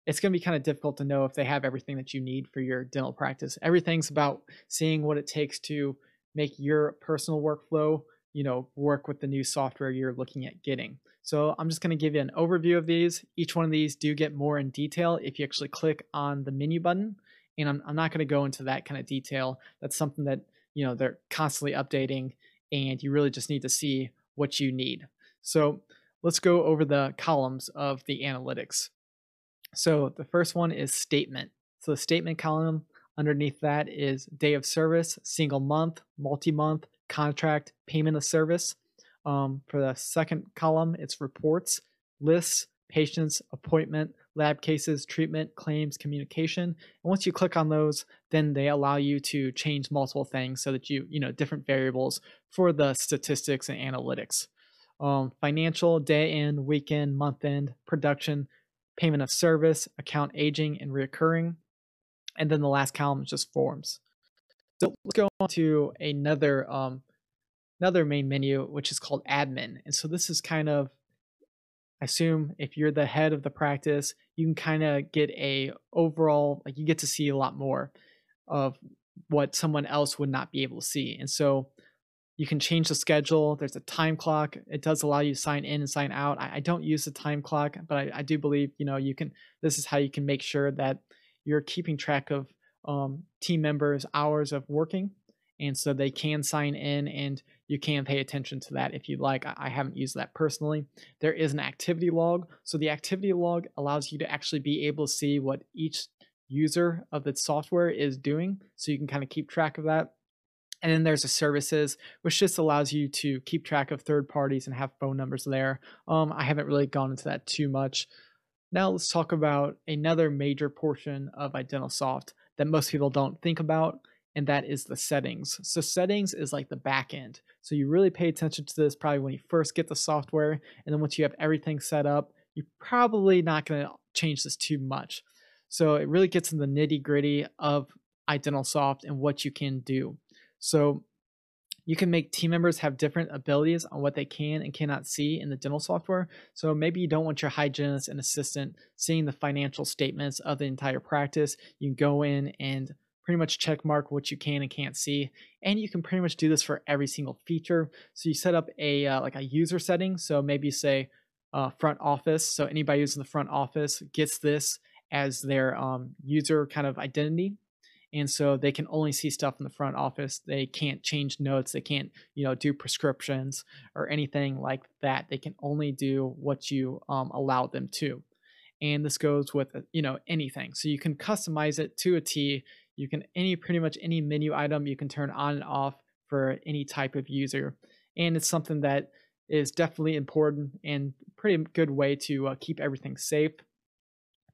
it's going to be kind of difficult to know if they have everything that you need for your dental practice everything's about seeing what it takes to make your personal workflow you know work with the new software you're looking at getting so I'm just going to give you an overview of these. Each one of these do get more in detail if you actually click on the menu button. And I'm, I'm not going to go into that kind of detail. That's something that, you know, they're constantly updating and you really just need to see what you need. So let's go over the columns of the analytics. So the first one is statement. So the statement column underneath that is day of service, single month, multi month, contract, payment of service. Um, for the second column, it's reports, lists, patients, appointment, lab cases, treatment, claims, communication. And once you click on those, then they allow you to change multiple things so that you, you know, different variables for the statistics and analytics. Um, financial, day end, weekend, month end, production, payment of service, account aging, and reoccurring. And then the last column is just forms. So let's go on to another um, another main menu, which is called admin. And so this is kind of, I assume if you're the head of the practice, you can kind of get a overall, like you get to see a lot more of what someone else would not be able to see. And so you can change the schedule. There's a time clock. It does allow you to sign in and sign out. I, I don't use the time clock, but I, I, do believe you know you can. This is how you can make sure that you're keeping track of um, team members' hours of working, and so they can sign in and you can pay attention to that if you'd like. I, I haven't used that personally. There is an activity log. So the activity log allows you to actually be able to see what each user of the software is doing. So you can kind of keep track of that. And then there's the services, which just allows you to keep track of third parties and have phone numbers there. Um, I haven't really gone into that too much. Now let's talk about another major portion of iDentalSoft that most people don't think about, and that is the settings. So settings is like the back end. So you really pay attention to this probably when you first get the software, and then once you have everything set up, you're probably not going to change this too much. So it really gets in the nitty gritty of iDentalSoft and what you can do. So you can make team members have different abilities on what they can and cannot see in the dental software. So maybe you don't want your hygienist and assistant seeing the financial statements of the entire practice. You can go in and pretty much check mark what you can and can't see. And you can pretty much do this for every single feature. So you set up a uh, like a user setting. So maybe say uh, front office. So anybody using the front office gets this as their um, user kind of identity and so they can only see stuff in the front office. They can't change notes. They can't you know do prescriptions or anything like that. They can only do what you um, allow them to. And this goes with uh, you know anything. So you can customize it to a t. You can any pretty much any menu item you can turn on and off for any type of user. And it's something that is definitely important and pretty good way to uh, keep everything safe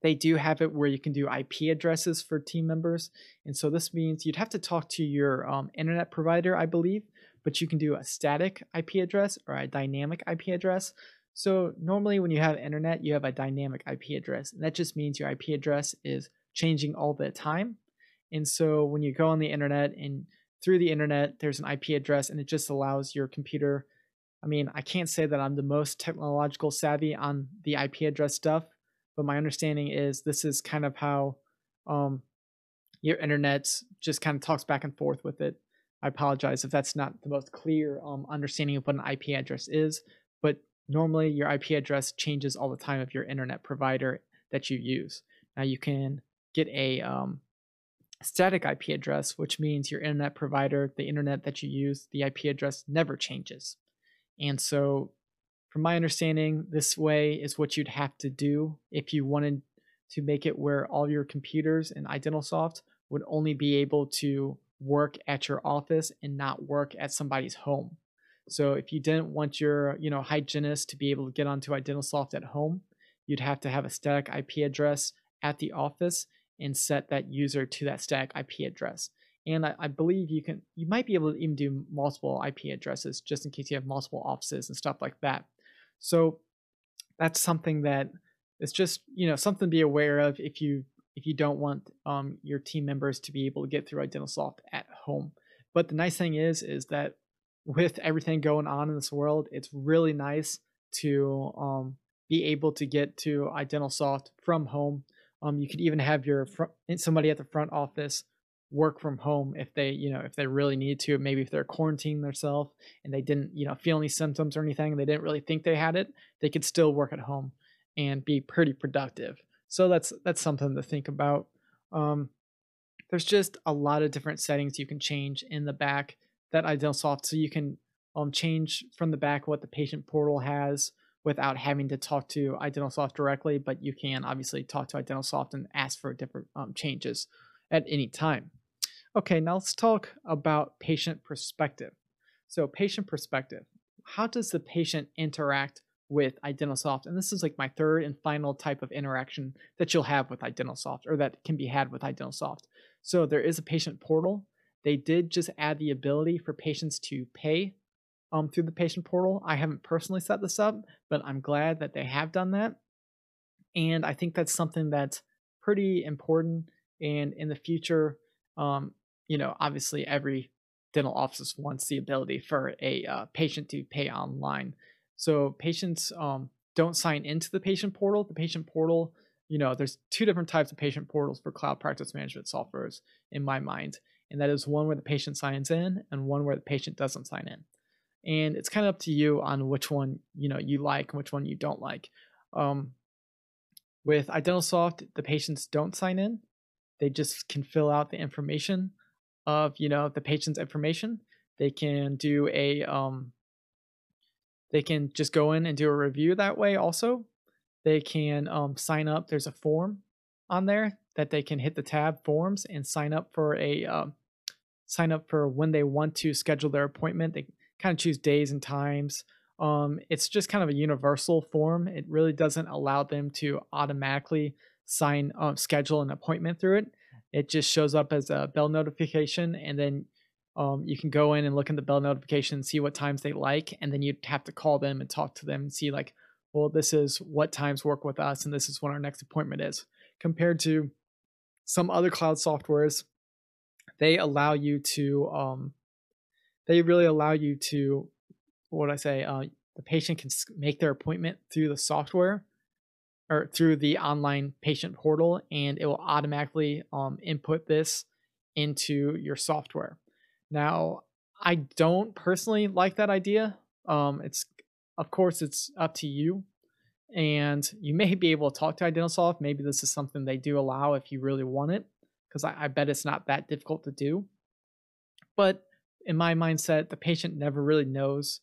they do have it where you can do IP addresses for team members. And so this means you'd have to talk to your um, internet provider, I believe, but you can do a static IP address or a dynamic IP address. So normally when you have internet, you have a dynamic IP address. And that just means your IP address is changing all the time. And so when you go on the internet and through the internet, there's an IP address and it just allows your computer. I mean, I can't say that I'm the most technological savvy on the IP address stuff, but my understanding is this is kind of how um, your internet just kind of talks back and forth with it. I apologize if that's not the most clear um, understanding of what an IP address is, but normally your IP address changes all the time of your internet provider that you use. Now you can get a um, static IP address, which means your internet provider, the internet that you use, the IP address never changes. And so from my understanding, this way is what you'd have to do if you wanted to make it where all your computers in iDentalSoft would only be able to work at your office and not work at somebody's home. So if you didn't want your, you know, hygienist to be able to get onto iDentalSoft at home, you'd have to have a static IP address at the office and set that user to that static IP address. And I, I, believe you can, you might be able to even do multiple IP addresses just in case you have multiple offices and stuff like that. So that's something that is just you know something to be aware of if you if you don't want um, your team members to be able to get through iDentalSoft at home. But the nice thing is is that with everything going on in this world, it's really nice to um, be able to get to iDentalSoft from home. Um, you could even have your fr- somebody at the front office work from home if they you know if they really need to maybe if they're quarantining themselves and they didn't you know feel any symptoms or anything they didn't really think they had it they could still work at home and be pretty productive. So that's that's something to think about. Um, there's just a lot of different settings you can change in the back that iDentalSoft so you can um, change from the back what the patient portal has without having to talk to iDentalSoft directly but you can obviously talk to iDentalSoft and ask for different um, changes at any time Okay, now let's talk about patient perspective. So, patient perspective. How does the patient interact with iDentalSoft? And this is like my third and final type of interaction that you'll have with iDentalSoft or that can be had with iDentalSoft. So, there is a patient portal. They did just add the ability for patients to pay um, through the patient portal. I haven't personally set this up, but I'm glad that they have done that. And I think that's something that's pretty important. And in the future, um, you know, obviously every dental office wants the ability for a uh, patient to pay online. So patients um, don't sign into the patient portal. The patient portal, you know, there's two different types of patient portals for cloud practice management softwares in my mind. And that is one where the patient signs in and one where the patient doesn't sign in. and it's kind of up to you on which one you know you like and which one you don't like. Um, with iDentalSoft, the patients don't sign in; they just can fill out the information of you know the patient's information. They can do a um, they can just go in and do a review that way. Also, they can um, sign up. There's a form on there that they can hit the tab forms and sign up for a uh, sign up for when they want to schedule their appointment. They kind of choose days and times. Um, it's just kind of a universal form. It really doesn't allow them to automatically sign uh, schedule an appointment through it. It just shows up as a bell notification, and then um, you can go in and look in the bell notification and see what times they like, and then you'd have to call them and talk to them and see like, well, this is what times work with us, and this is when our next appointment is. Compared to some other cloud softwares, they allow you to, um, they really allow you to, what I say, uh, the patient can make their appointment through the software or through the online patient portal, and it will automatically um, input this into your software. Now, I don't personally like that idea. Um, it's of course it's up to you, and you may be able to talk to iDentalSoft. Maybe this is something they do allow if you really want it, because I, I bet it's not that difficult to do. But in my mindset, the patient never really knows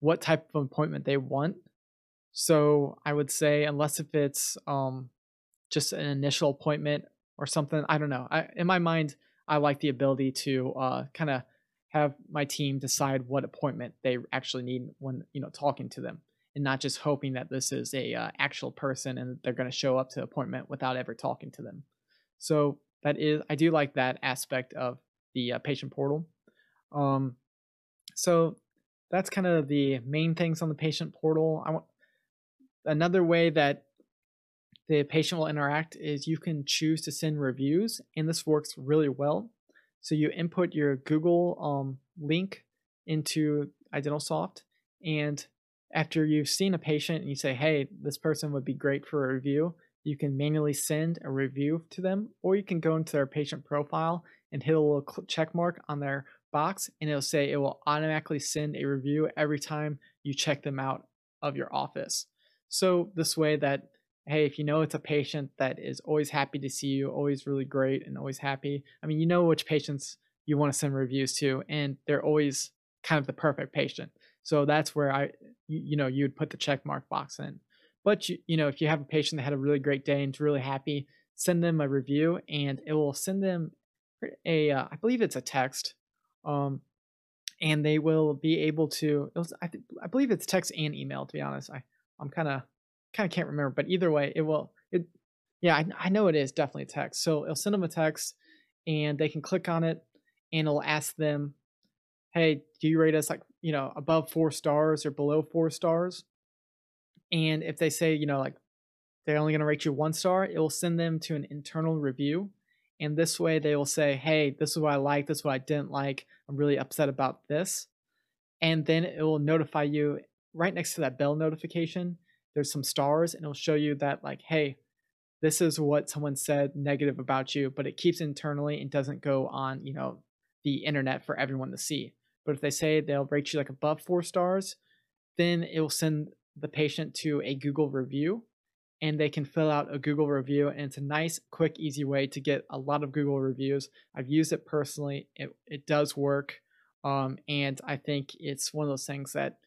what type of appointment they want. So I would say, unless if it's um, just an initial appointment or something, I don't know. I, in my mind, I like the ability to uh, kind of have my team decide what appointment they actually need when you know talking to them, and not just hoping that this is a uh, actual person and they're going to show up to appointment without ever talking to them. So that is, I do like that aspect of the uh, patient portal. Um, so that's kind of the main things on the patient portal. I want another way that the patient will interact is you can choose to send reviews, and this works really well. So you input your Google um, link into iDentalSoft, and after you've seen a patient and you say, "Hey, this person would be great for a review," you can manually send a review to them, or you can go into their patient profile and hit a little check mark on their box, and it'll say it will automatically send a review every time you check them out of your office. So this way that hey, if you know it's a patient that is always happy to see you, always really great and always happy. I mean, you know which patients you want to send reviews to, and they're always kind of the perfect patient. So that's where I, you, know, you would put the check mark box in. But you, you know, if you have a patient that had a really great day and is really happy, send them a review, and it will send them a, uh, I believe it's a text, um, and they will be able to. I, th- I believe it's text and email. To be honest, I I'm kind of kind of can't remember, but either way, it will. It, yeah, I, I know it is definitely a text. So it'll send them a text, and they can click on it, and it'll ask them, "Hey, do you rate us like you know above four stars or below four stars?" And if they say you know like they're only going to rate you one star, it will send them to an internal review. And this way, they will say, "Hey, this is what I like. This is what I didn't like. I'm really upset about this." And then it will notify you right next to that bell notification there's some stars and it'll show you that like hey this is what someone said negative about you but it keeps internally and doesn't go on you know the internet for everyone to see. But if they say they'll rate you like above four stars then it will send the patient to a google review and they can fill out a google review and it's a nice quick easy way to get a lot of google reviews. I've used it personally. It, it does work um, and i think it's one of those things that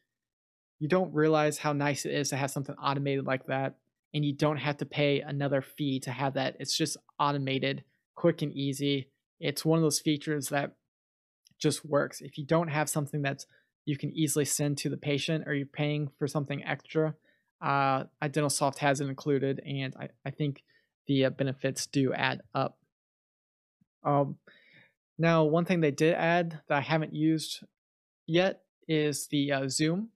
you don't realize how nice it is to have something automated like that and you don't have to pay another fee to have that. It's just automated quick and easy. It's one of those features that just works. If you don't have something that's you can easily send to the patient or you're paying for something extra uh, iDentalSoft has it included and i, I think the uh, benefits do add up. Um, now one thing they did add that i haven't used yet is the uh, zoom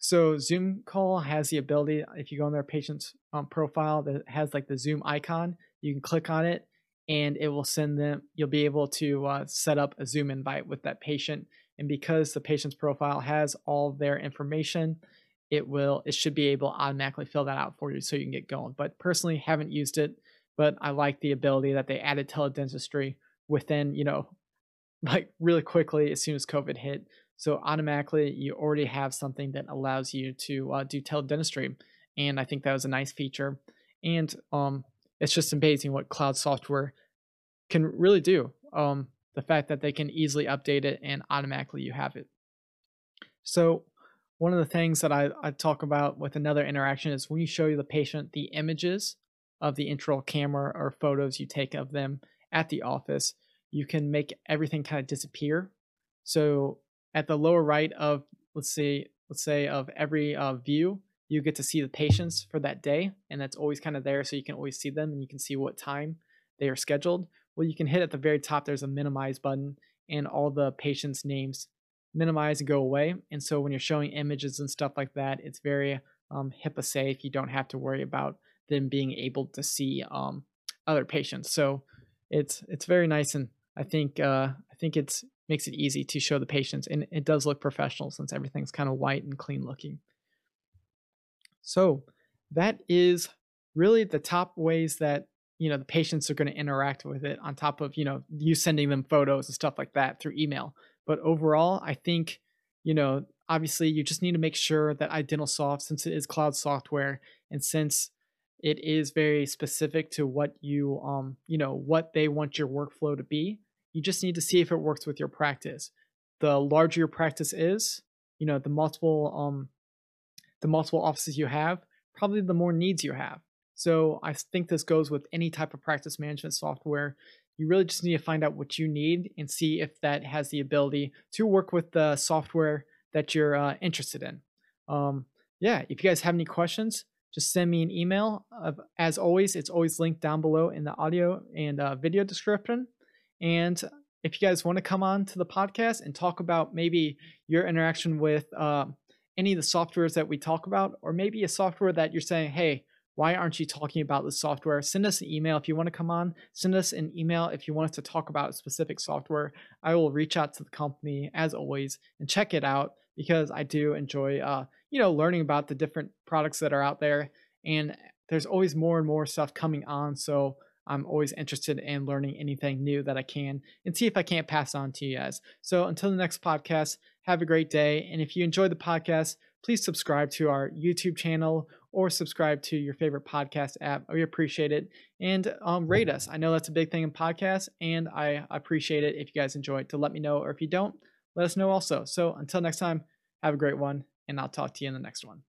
so Zoom call has the ability, if you go on their patient's um, profile that has like the Zoom icon, you can click on it and it will send them, you'll be able to uh, set up a Zoom invite with that patient. And because the patient's profile has all their information, it will, it should be able to automatically fill that out for you so you can get going. But personally, haven't used it, but I like the ability that they added teledentistry within, you know, like really quickly as soon as COVID hit. So automatically, you already have something that allows you to uh, do teledentistry, and I think that was a nice feature. And um, it's just amazing what cloud software can really do. Um, the fact that they can easily update it and automatically you have it. So one of the things that I, I talk about with another interaction is when you show the patient the images of the intraoral camera or photos you take of them at the office, you can make everything kind of disappear. So at the lower right of let's say let's say of every uh, view, you get to see the patients for that day, and that's always kind of there, so you can always see them and you can see what time they are scheduled. Well, you can hit at the very top. There's a minimize button, and all the patients' names minimize and go away. And so when you're showing images and stuff like that, it's very um, HIPAA safe. You don't have to worry about them being able to see um, other patients. So it's it's very nice, and I think uh, I think it's makes it easy to show the patients, and it does look professional since everything's kind of white and clean looking. So that is really the top ways that you know the patients are going to interact with it on top of you know you sending them photos and stuff like that through email but overall i think you know obviously you just need to make sure that iDentalSoft since it is cloud software and since it is very specific to what you um you know what they want your workflow to be you just need to see if it works with your practice the larger your practice is you know the multiple um the multiple offices you have probably the more needs you have so i think this goes with any type of practice management software you really just need to find out what you need and see if that has the ability to work with the software that you're uh, interested in um, yeah if you guys have any questions just send me an email. as always, it's always linked down below in the audio and uh, video description. And if you guys want to come on to the podcast and talk about maybe your interaction with uh, any of the softwares that we talk about, or maybe a software that you're saying, hey, why aren't you talking about this software? Send us an email if you want to come on. Send us an email if you want us to talk about specific software. I will reach out to the company as always and check it out because I do enjoy, uh, you know, learning about the different products that are out there. And there's always more and more stuff coming on. So I'm always interested in learning anything new that I can and see if I can't pass on to you guys. So until the next podcast, have a great day. And if you enjoyed the podcast, please subscribe to our YouTube channel or subscribe to your favorite podcast app. We appreciate it. And um, rate us. I know that's a big thing in podcasts, and I appreciate it if you guys enjoy it to let me know. Or if you don't, let us know also. So until next time, have a great one, and I'll talk to you in the next one.